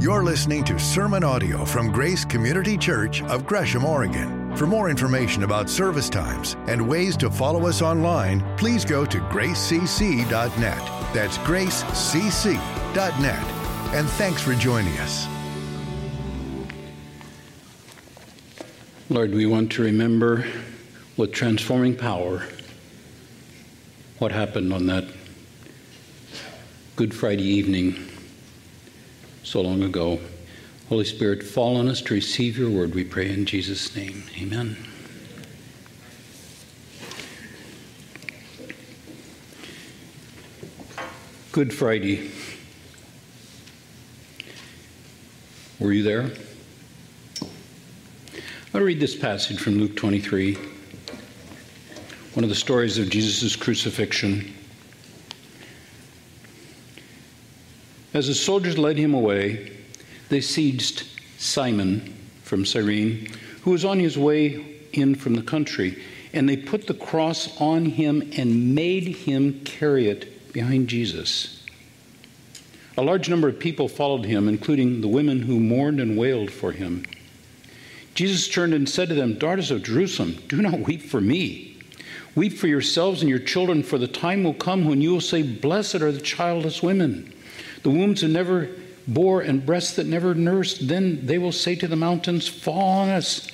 You're listening to sermon audio from Grace Community Church of Gresham, Oregon. For more information about service times and ways to follow us online, please go to gracecc.net. That's gracecc.net. And thanks for joining us. Lord, we want to remember with transforming power what happened on that Good Friday evening so long ago. Holy Spirit, fall on us to receive your word, we pray in Jesus' name. Amen. Good Friday. Were you there? I want to read this passage from Luke 23, one of the stories of Jesus' crucifixion. As the soldiers led him away, they seized Simon from Cyrene, who was on his way in from the country, and they put the cross on him and made him carry it behind Jesus. A large number of people followed him, including the women who mourned and wailed for him. Jesus turned and said to them, Daughters of Jerusalem, do not weep for me. Weep for yourselves and your children, for the time will come when you will say, Blessed are the childless women the wombs that never bore and breasts that never nursed. Then they will say to the mountains, Fall on us,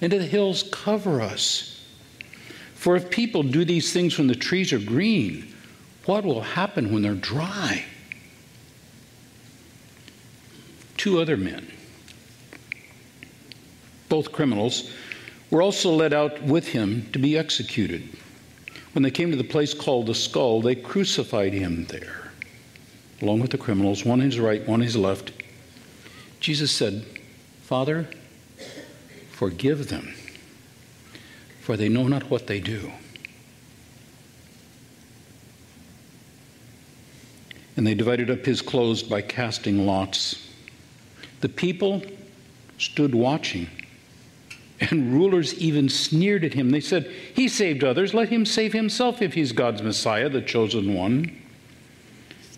and to the hills, cover us. For if people do these things when the trees are green, what will happen when they're dry? Two other men, both criminals, were also led out with him to be executed. When they came to the place called the skull, they crucified him there along with the criminals, one on his right, one on his left. Jesus said, Father, forgive them, for they know not what they do. And they divided up his clothes by casting lots. The people stood watching, and rulers even sneered at him. They said, He saved others, let him save himself if he's God's Messiah, the chosen one.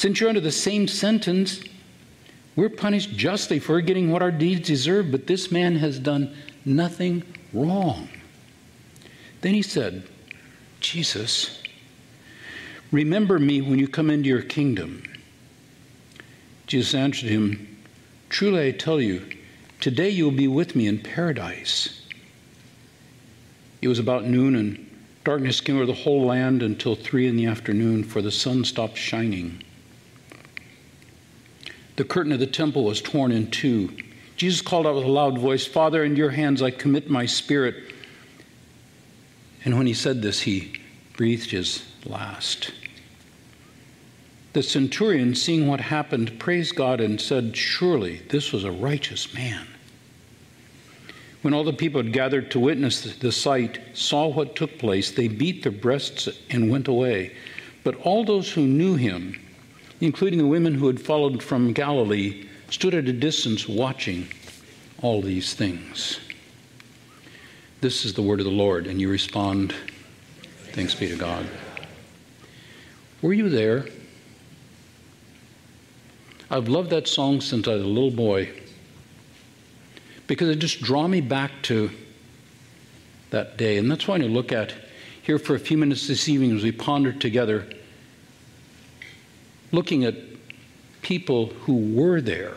Since you're under the same sentence, we're punished justly for getting what our deeds deserve, but this man has done nothing wrong. Then he said, Jesus, remember me when you come into your kingdom. Jesus answered him, Truly I tell you, today you will be with me in paradise. It was about noon, and darkness came over the whole land until three in the afternoon, for the sun stopped shining the curtain of the temple was torn in two. Jesus called out with a loud voice, Father, in your hands I commit my spirit. And when he said this, he breathed his last. The centurion, seeing what happened, praised God and said, Surely this was a righteous man. When all the people had gathered to witness the sight, saw what took place, they beat their breasts and went away. But all those who knew him, including the women who had followed from Galilee, stood at a distance watching all these things. This is the word of the Lord, and you respond, Thanks be to God. Were you there? I've loved that song since I was a little boy because it just draw me back to that day. And that's why I look at here for a few minutes this evening as we ponder together looking at people who were there.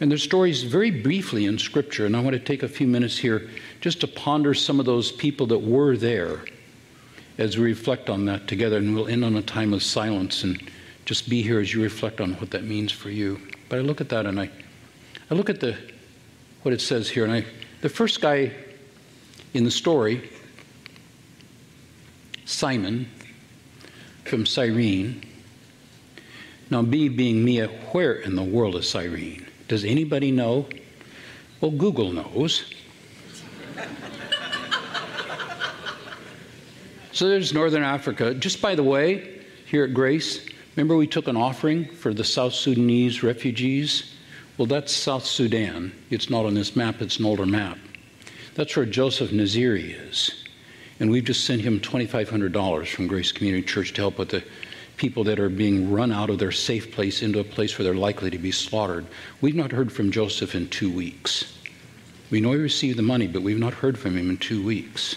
And there's stories very briefly in Scripture, and I want to take a few minutes here just to ponder some of those people that were there as we reflect on that together. And we'll end on a time of silence and just be here as you reflect on what that means for you. But I look at that and I, I look at the what it says here, and I the first guy in the story, Simon from Cyrene, Now, me being Mia, where in the world is Cyrene? Does anybody know? Well, Google knows. so there's Northern Africa. Just by the way, here at Grace, remember we took an offering for the South Sudanese refugees? Well, that's South Sudan. It's not on this map, it's an older map. That's where Joseph Naziri is. And we've just sent him $2,500 from Grace Community Church to help with the people that are being run out of their safe place into a place where they're likely to be slaughtered. We've not heard from Joseph in two weeks. We know he received the money, but we've not heard from him in two weeks.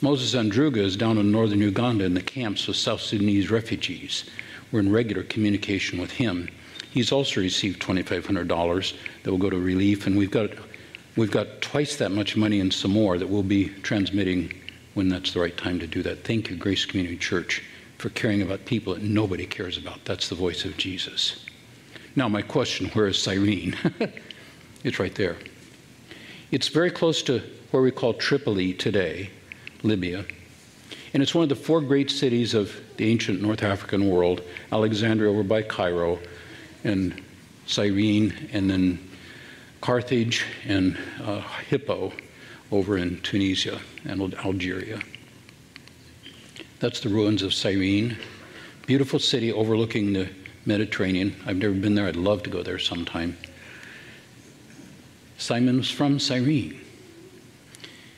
Moses Andruga is down in northern Uganda in the camps with South Sudanese refugees. We're in regular communication with him. He's also received $2,500 that will go to relief, and we've got, we've got twice that much money and some more that we'll be transmitting when that's the right time to do that. Thank you, Grace Community Church, for caring about people that nobody cares about. That's the voice of Jesus. Now, my question where is Cyrene? it's right there. It's very close to where we call Tripoli today, Libya. And it's one of the four great cities of the ancient North African world Alexandria over by Cairo, and Cyrene, and then Carthage and uh, Hippo over in Tunisia and Algeria. That's the ruins of Cyrene. Beautiful city overlooking the Mediterranean. I've never been there. I'd love to go there sometime. Simon was from Cyrene.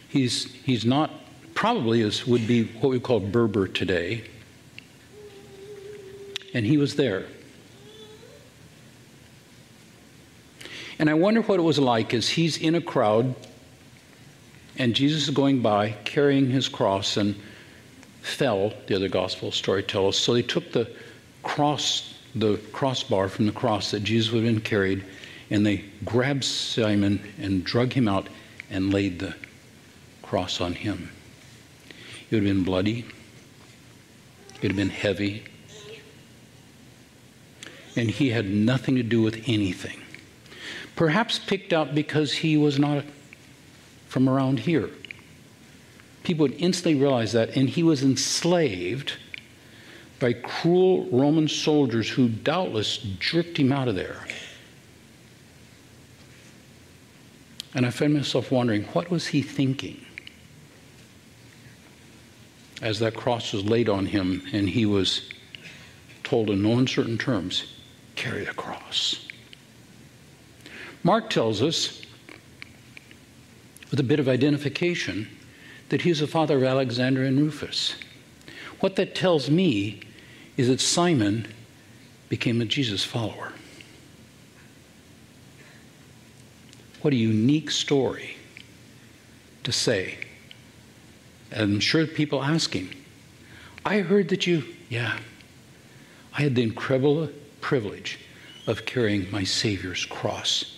He's, he's not, probably as would be what we call Berber today. And he was there. And I wonder what it was like as he's in a crowd and Jesus is going by carrying his cross and fell, the other gospel story tells us. So they took the cross, the crossbar from the cross that Jesus would have been carried, and they grabbed Simon and drug him out and laid the cross on him. It would have been bloody. It would have been heavy. And he had nothing to do with anything. Perhaps picked out because he was not from around here. People would instantly realize that, and he was enslaved by cruel Roman soldiers who doubtless jerked him out of there. And I found myself wondering, what was he thinking? As that cross was laid on him and he was told in no uncertain terms, carry the cross. Mark tells us with a bit of identification that he's the father of Alexander and Rufus. What that tells me is that Simon became a Jesus follower. What a unique story to say. And I'm sure people asking, I heard that you, yeah, I had the incredible privilege of carrying my Savior's cross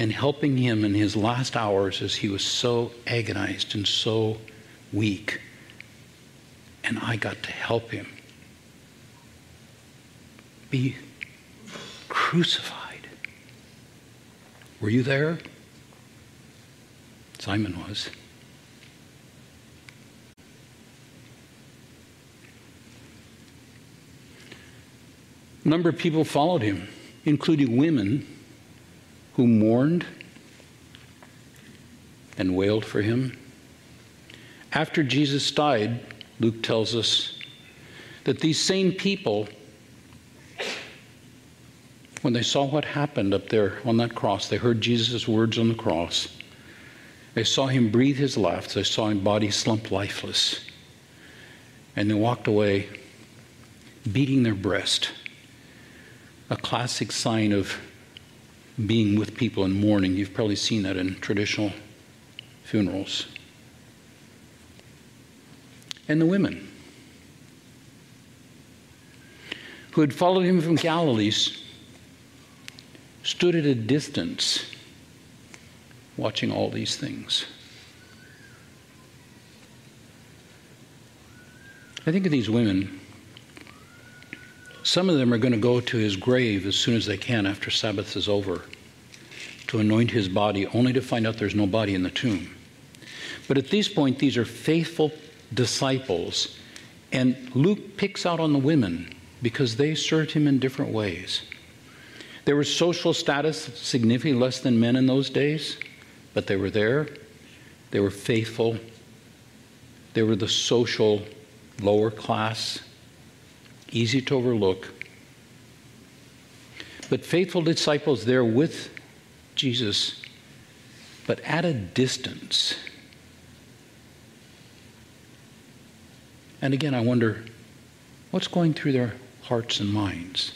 and helping him in his last hours as he was so agonized and so weak. And I got to help him be crucified. Were you there? Simon was. A number of people followed him, including women who mourned and wailed for him. After Jesus died, Luke tells us that these same people, when they saw what happened up there on that cross, they heard Jesus' words on the cross. They saw him breathe his last. They saw him body slump lifeless. And they walked away beating their breast. A classic sign of being with people in mourning. You've probably seen that in traditional funerals. And the women who had followed him from Galilee stood at a distance watching all these things. I think of these women some of them are going to go to his grave as soon as they can after Sabbath is over to anoint his body, only to find out there's no body in the tomb. But at this point, these are faithful disciples, and Luke picks out on the women because they served him in different ways. There was social status significantly less than men in those days, but they were there. They were faithful. They were the social lower class, easy to overlook. But faithful disciples there with Jesus, but at a distance. And again, I wonder what's going through their hearts and minds.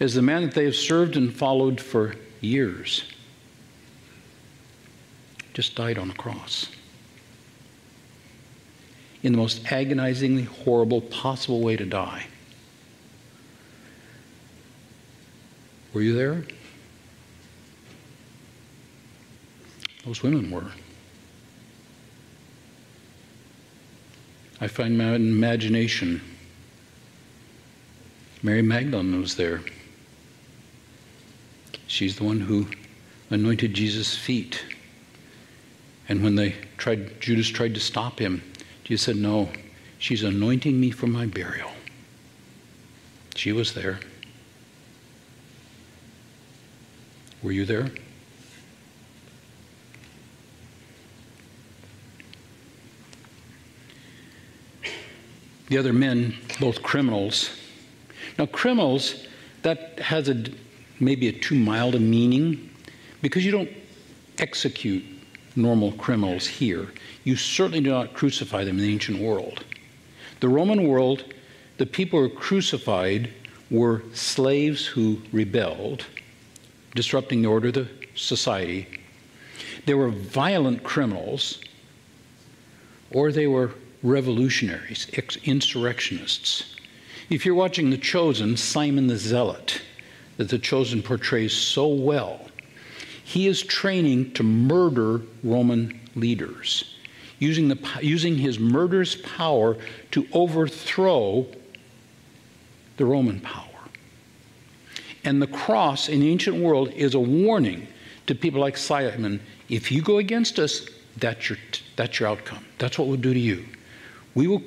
As the man that they have served and followed for years just died on a cross in the most agonizingly horrible possible way to die. Were you there? Those women were. I find my imagination. Mary Magdalene was there. She's the one who anointed Jesus' feet. And when they tried, Judas tried to stop him, Jesus said, No, she's anointing me for my burial. She was there. Were you there? The other men, both criminals. Now, criminals, that has a maybe a too mild a meaning because you don't execute normal criminals here. You certainly do not crucify them in the ancient world. The Roman world, the people who were crucified were slaves who rebelled, disrupting the order of the society. They were violent criminals, or they were revolutionaries, insurrectionists. If you're watching The Chosen, Simon the Zealot, that The Chosen portrays so well, he is training to murder Roman leaders, using, the, using his murderous power to overthrow the Roman power. And the cross in the ancient world is a warning to people like Simon if you go against us, that's your, that's your outcome. That's what we'll do to you. We will,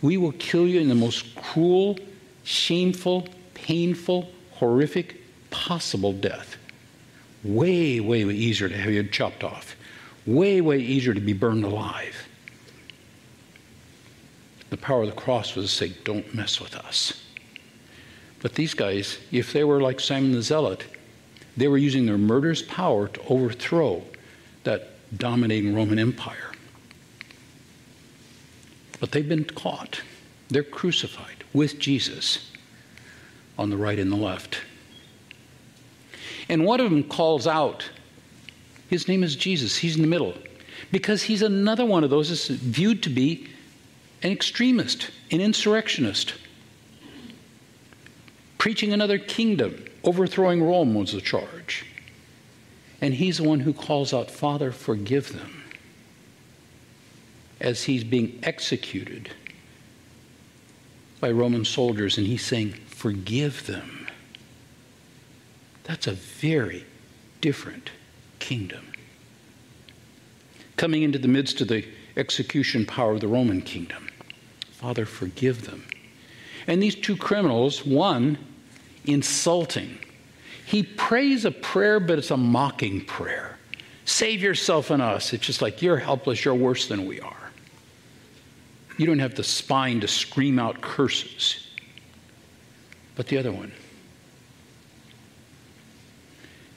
we will kill you in the most cruel, shameful, painful, horrific possible death. Way, way, way easier to have your head chopped off. Way, way easier to be burned alive. The power of the cross was to say, don't mess with us. But these guys, if they were like Simon the Zealot, they were using their murderous power to overthrow that dominating Roman Empire. But they've been caught. They're crucified with Jesus on the right and the left. And one of them calls out, his name is Jesus, he's in the middle, because he's another one of those that's viewed to be an extremist, an insurrectionist. Preaching another kingdom, overthrowing Rome was the charge. And he's the one who calls out, Father, forgive them, as he's being executed by Roman soldiers, and he's saying, Forgive them. That's a very different kingdom. Coming into the midst of the execution power of the Roman kingdom. Father, forgive them. And these two criminals, one insulting, he prays a prayer, but it's a mocking prayer. Save yourself and us. It's just like, you're helpless, you're worse than we are. You don't have the spine to scream out curses. But the other one,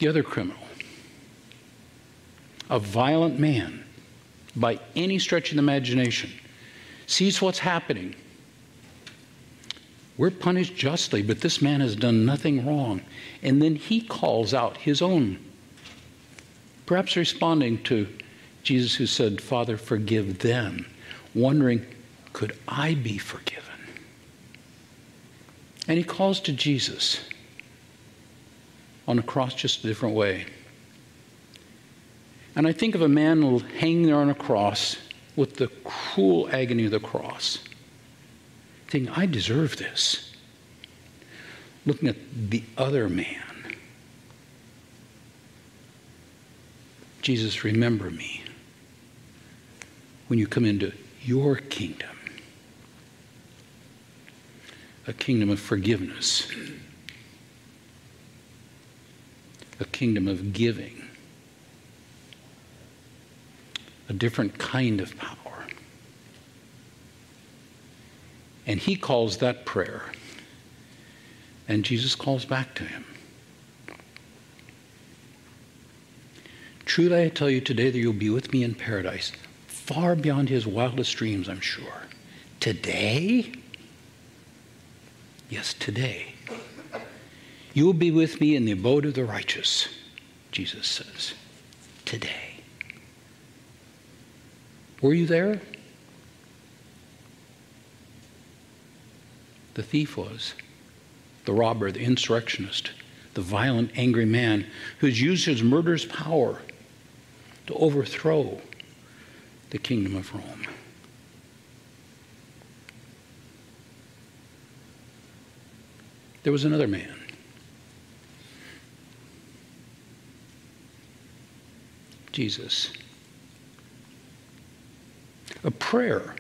the other criminal, a violent man, by any stretch of the imagination, sees what's happening. We're punished justly, but this man has done nothing wrong. And then he calls out his own, perhaps responding to Jesus, who said, Father, forgive them, wondering, could I be forgiven? And he calls to Jesus on a cross just a different way. And I think of a man hanging there on a cross with the cruel agony of the cross, thinking, I deserve this. Looking at the other man. Jesus, remember me when you come into your kingdom. a kingdom of forgiveness, a kingdom of giving, a different kind of power. And he calls that prayer. And Jesus calls back to him. Truly, I tell you today that you'll be with me in paradise, far beyond his wildest dreams, I'm sure. Today? Yes, today. You will be with me in the abode of the righteous, Jesus says. Today. Were you there? The thief was. The robber, the insurrectionist, the violent, angry man who's used his murderous power to overthrow the kingdom of Rome. There was another man. Jesus. A prayer.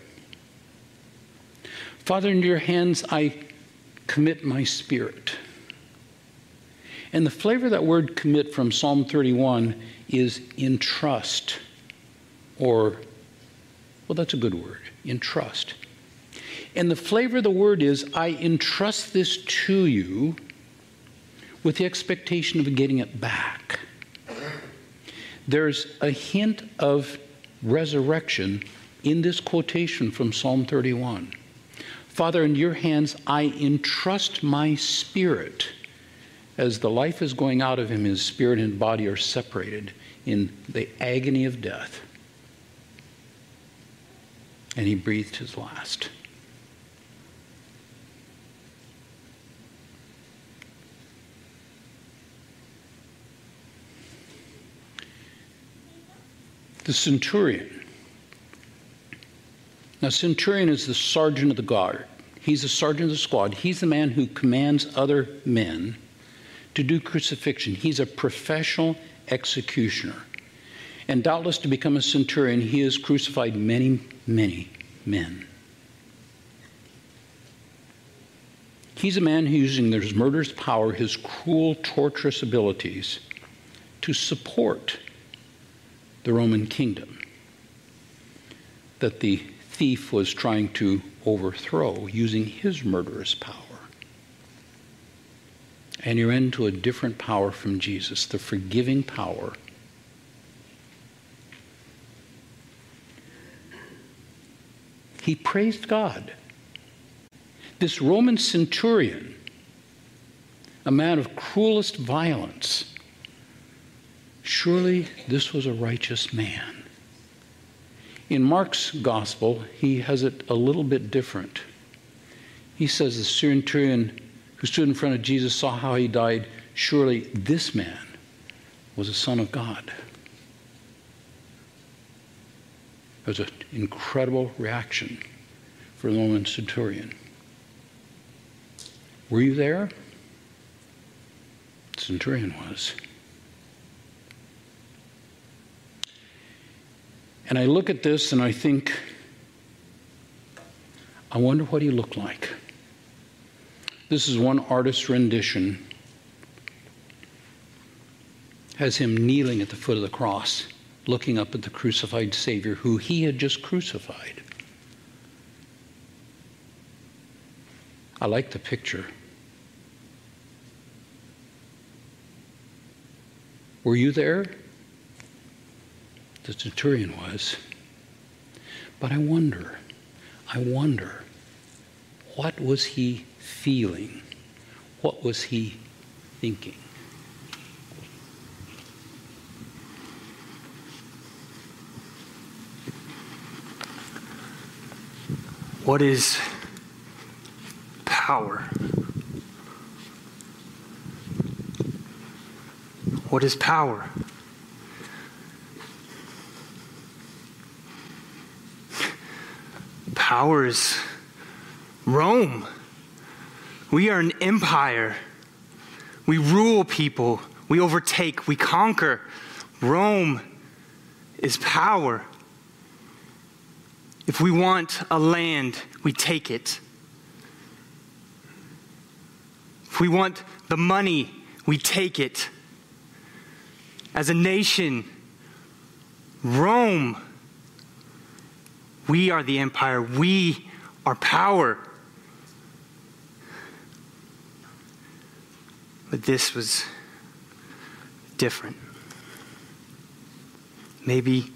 Father, into your hands I commit my spirit. And the flavor of that word commit from Psalm 31 is entrust, or, well, that's a good word, entrust. And the flavor of the word is I entrust this to you with the expectation of getting it back. There's a hint of resurrection in this quotation from Psalm 31. Father, in your hands I entrust my spirit. As the life is going out of him, his spirit and body are separated in the agony of death. And he breathed his last. The centurion. Now, centurion is the sergeant of the guard. He's the sergeant of the squad. He's the man who commands other men to do crucifixion. He's a professional executioner. And doubtless to become a centurion, he has crucified many, many men. He's a man who's using his murderous power, his cruel, torturous abilities to support the Roman kingdom that the thief was trying to overthrow using his murderous power. And you're into a different power from Jesus, the forgiving power. He praised God. This Roman centurion, a man of cruelest violence, surely this was a righteous man. In Mark's gospel, he has it a little bit different. He says the centurion who stood in front of Jesus saw how he died. Surely this man was a son of God. It was an incredible reaction for the Roman centurion. Were you there? The centurion was. And I look at this and I think, I wonder what he looked like. This is one artist's rendition. Has him kneeling at the foot of the cross, looking up at the crucified Savior who he had just crucified. I like the picture. Were you there? The centurion was. But I wonder, I wonder, what was he feeling? What was he thinking? What is power? What is power? Ours Rome. We are an empire. We rule people. We overtake. We conquer. Rome is power. If we want a land, we take it. If we want the money, we take it. As a nation, Rome, we are the empire, we are power. But this was different. Maybe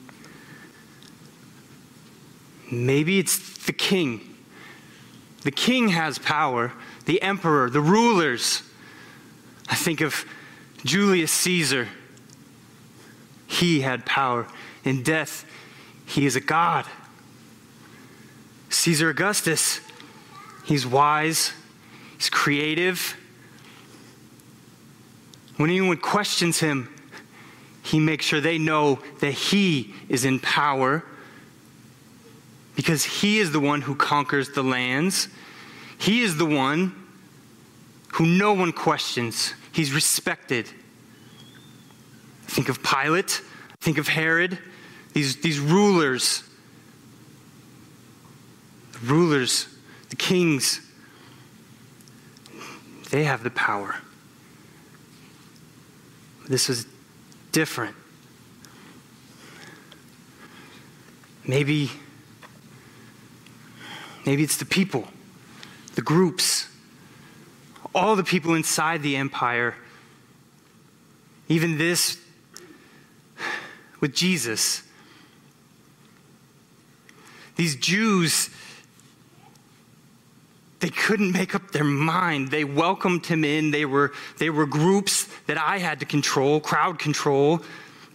maybe it's the king. The king has power, the emperor, the rulers. I think of Julius Caesar. He had power. In death, he is a god. Caesar Augustus, he's wise, he's creative. When anyone questions him, he makes sure they know that he is in power because he is the one who conquers the lands. He is the one who no one questions. He's respected. Think of Pilate, think of Herod, these, these rulers, rulers, the kings, they have the power. This is different. Maybe, maybe it's the people, the groups, all the people inside the empire. Even this with Jesus. These Jews, they couldn't make up their mind. They welcomed him in. They were, they were groups that I had to control, crowd control,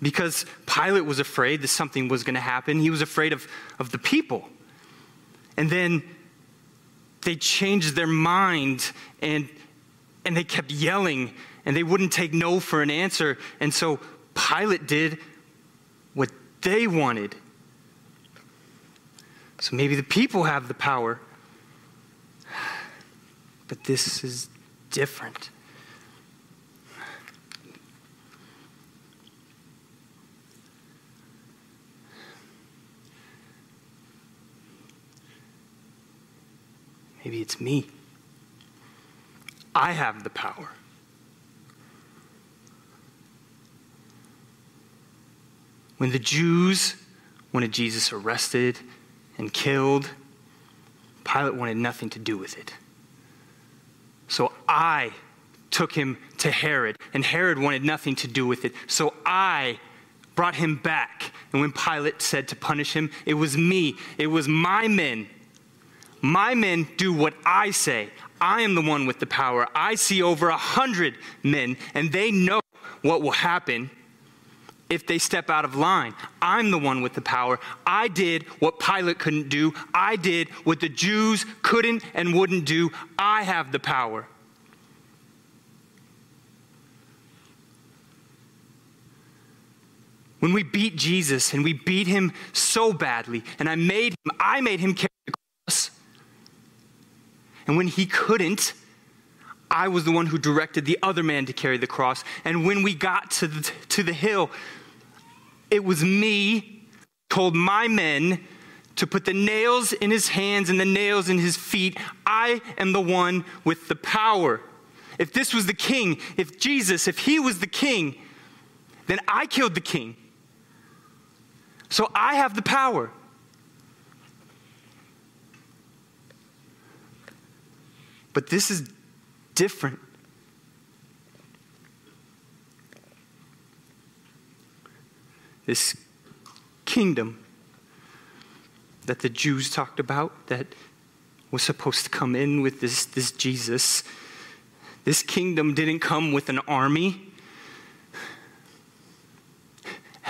because Pilate was afraid that something was going to happen. He was afraid of, of the people. And then they changed their mind and, and they kept yelling and they wouldn't take no for an answer. And so Pilate did what they wanted. So maybe the people have the power. But this is different. Maybe it's me. I have the power. When the Jews wanted Jesus arrested and killed, Pilate wanted nothing to do with it. I took him to Herod, and Herod wanted nothing to do with it. So I brought him back. And when Pilate said to punish him, it was me, it was my men. My men do what I say. I am the one with the power. I see over a hundred men, and they know what will happen if they step out of line. I'm the one with the power. I did what Pilate couldn't do. I did what the Jews couldn't and wouldn't do. I have the power. When we beat Jesus and we beat him so badly, and I made him, I made him carry the cross. And when he couldn't, I was the one who directed the other man to carry the cross. And when we got to the, to the hill, it was me, told my men to put the nails in his hands and the nails in his feet. I am the one with the power. If this was the king, if Jesus, if he was the king, then I killed the king. So I have the power. But this is different. this kingdom that the Jews talked about that was supposed to come in with this, this Jesus. This kingdom didn't come with an army.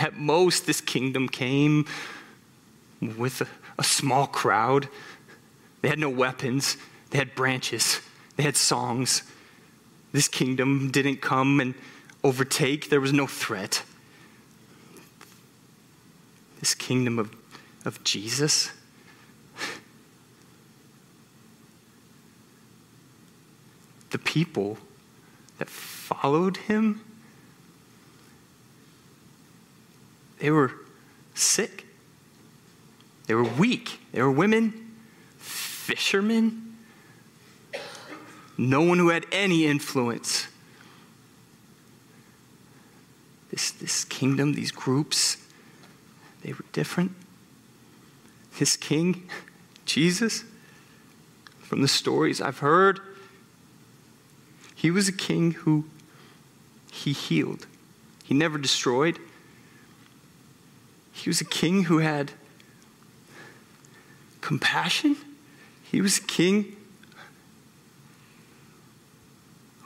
At most, this kingdom came with a, a small crowd. They had no weapons, they had branches, they had songs. This kingdom didn't come and overtake, there was no threat this kingdom of, of Jesus? the people that followed him, they were sick. They were weak. They were women, fishermen, no one who had any influence. This, this kingdom, these groups, they were different. This king, Jesus, from the stories I've heard, he was a king who he healed. He never destroyed. He was a king who had compassion. He was a king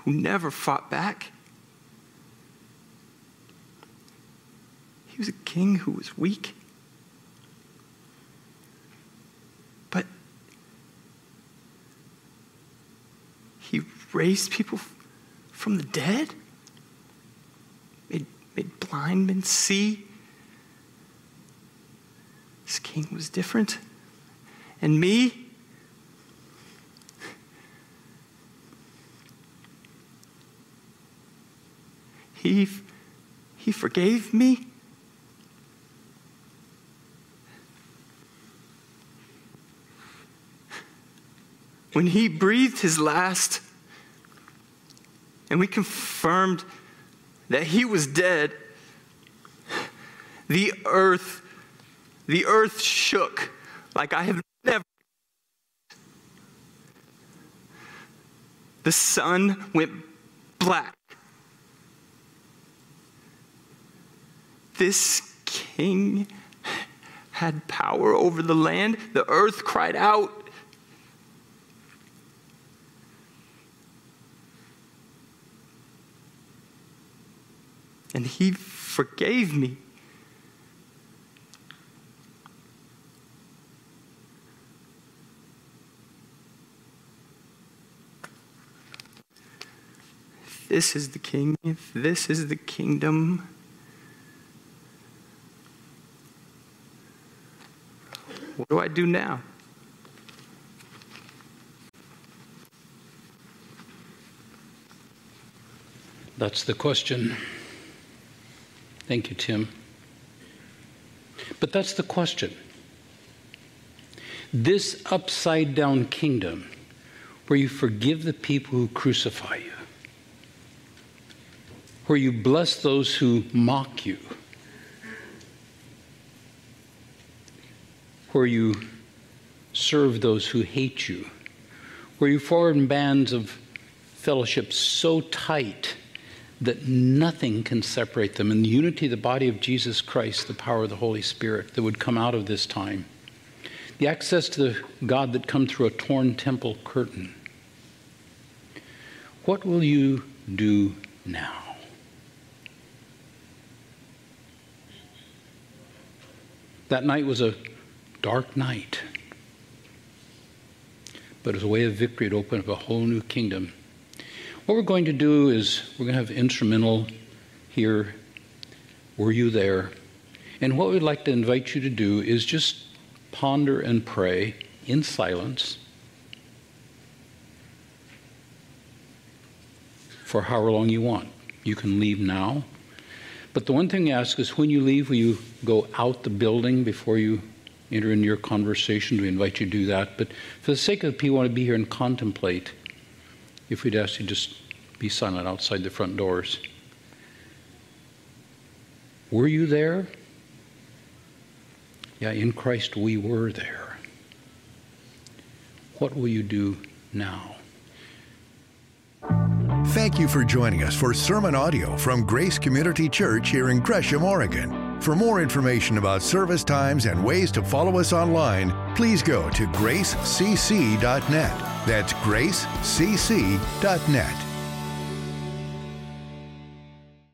who never fought back. He was a king who was weak. But he raised people from the dead, made, made blind men see. This king was different. And me, he, he forgave me. When he breathed his last, and we confirmed that he was dead, the earth, the earth shook like I have never. The sun went black. This king had power over the land. The earth cried out. and he forgave me. This is the king, if this is the kingdom, what do I do now? That's the question. Thank you, Tim. But that's the question. This upside down kingdom where you forgive the people who crucify you, where you bless those who mock you, where you serve those who hate you, where you form bands of fellowship so tight that nothing can separate them. And the unity of the body of Jesus Christ, the power of the Holy Spirit that would come out of this time. The access to the God that come through a torn temple curtain. What will you do now? That night was a dark night, but was a way of victory It opened up a whole new kingdom what we're going to do is we're going to have instrumental here. Were you there? And what we'd like to invite you to do is just ponder and pray in silence for however long you want. You can leave now. But the one thing I ask is when you leave, will you go out the building before you enter into your conversation? We invite you to do that. But for the sake of the people who want to be here and contemplate, if we'd ask you just be silent outside the front doors. Were you there? Yeah, in Christ we were there. What will you do now? Thank you for joining us for sermon audio from Grace Community Church here in Gresham, Oregon. For more information about service times and ways to follow us online, please go to gracecc.net. That's gracecc.net.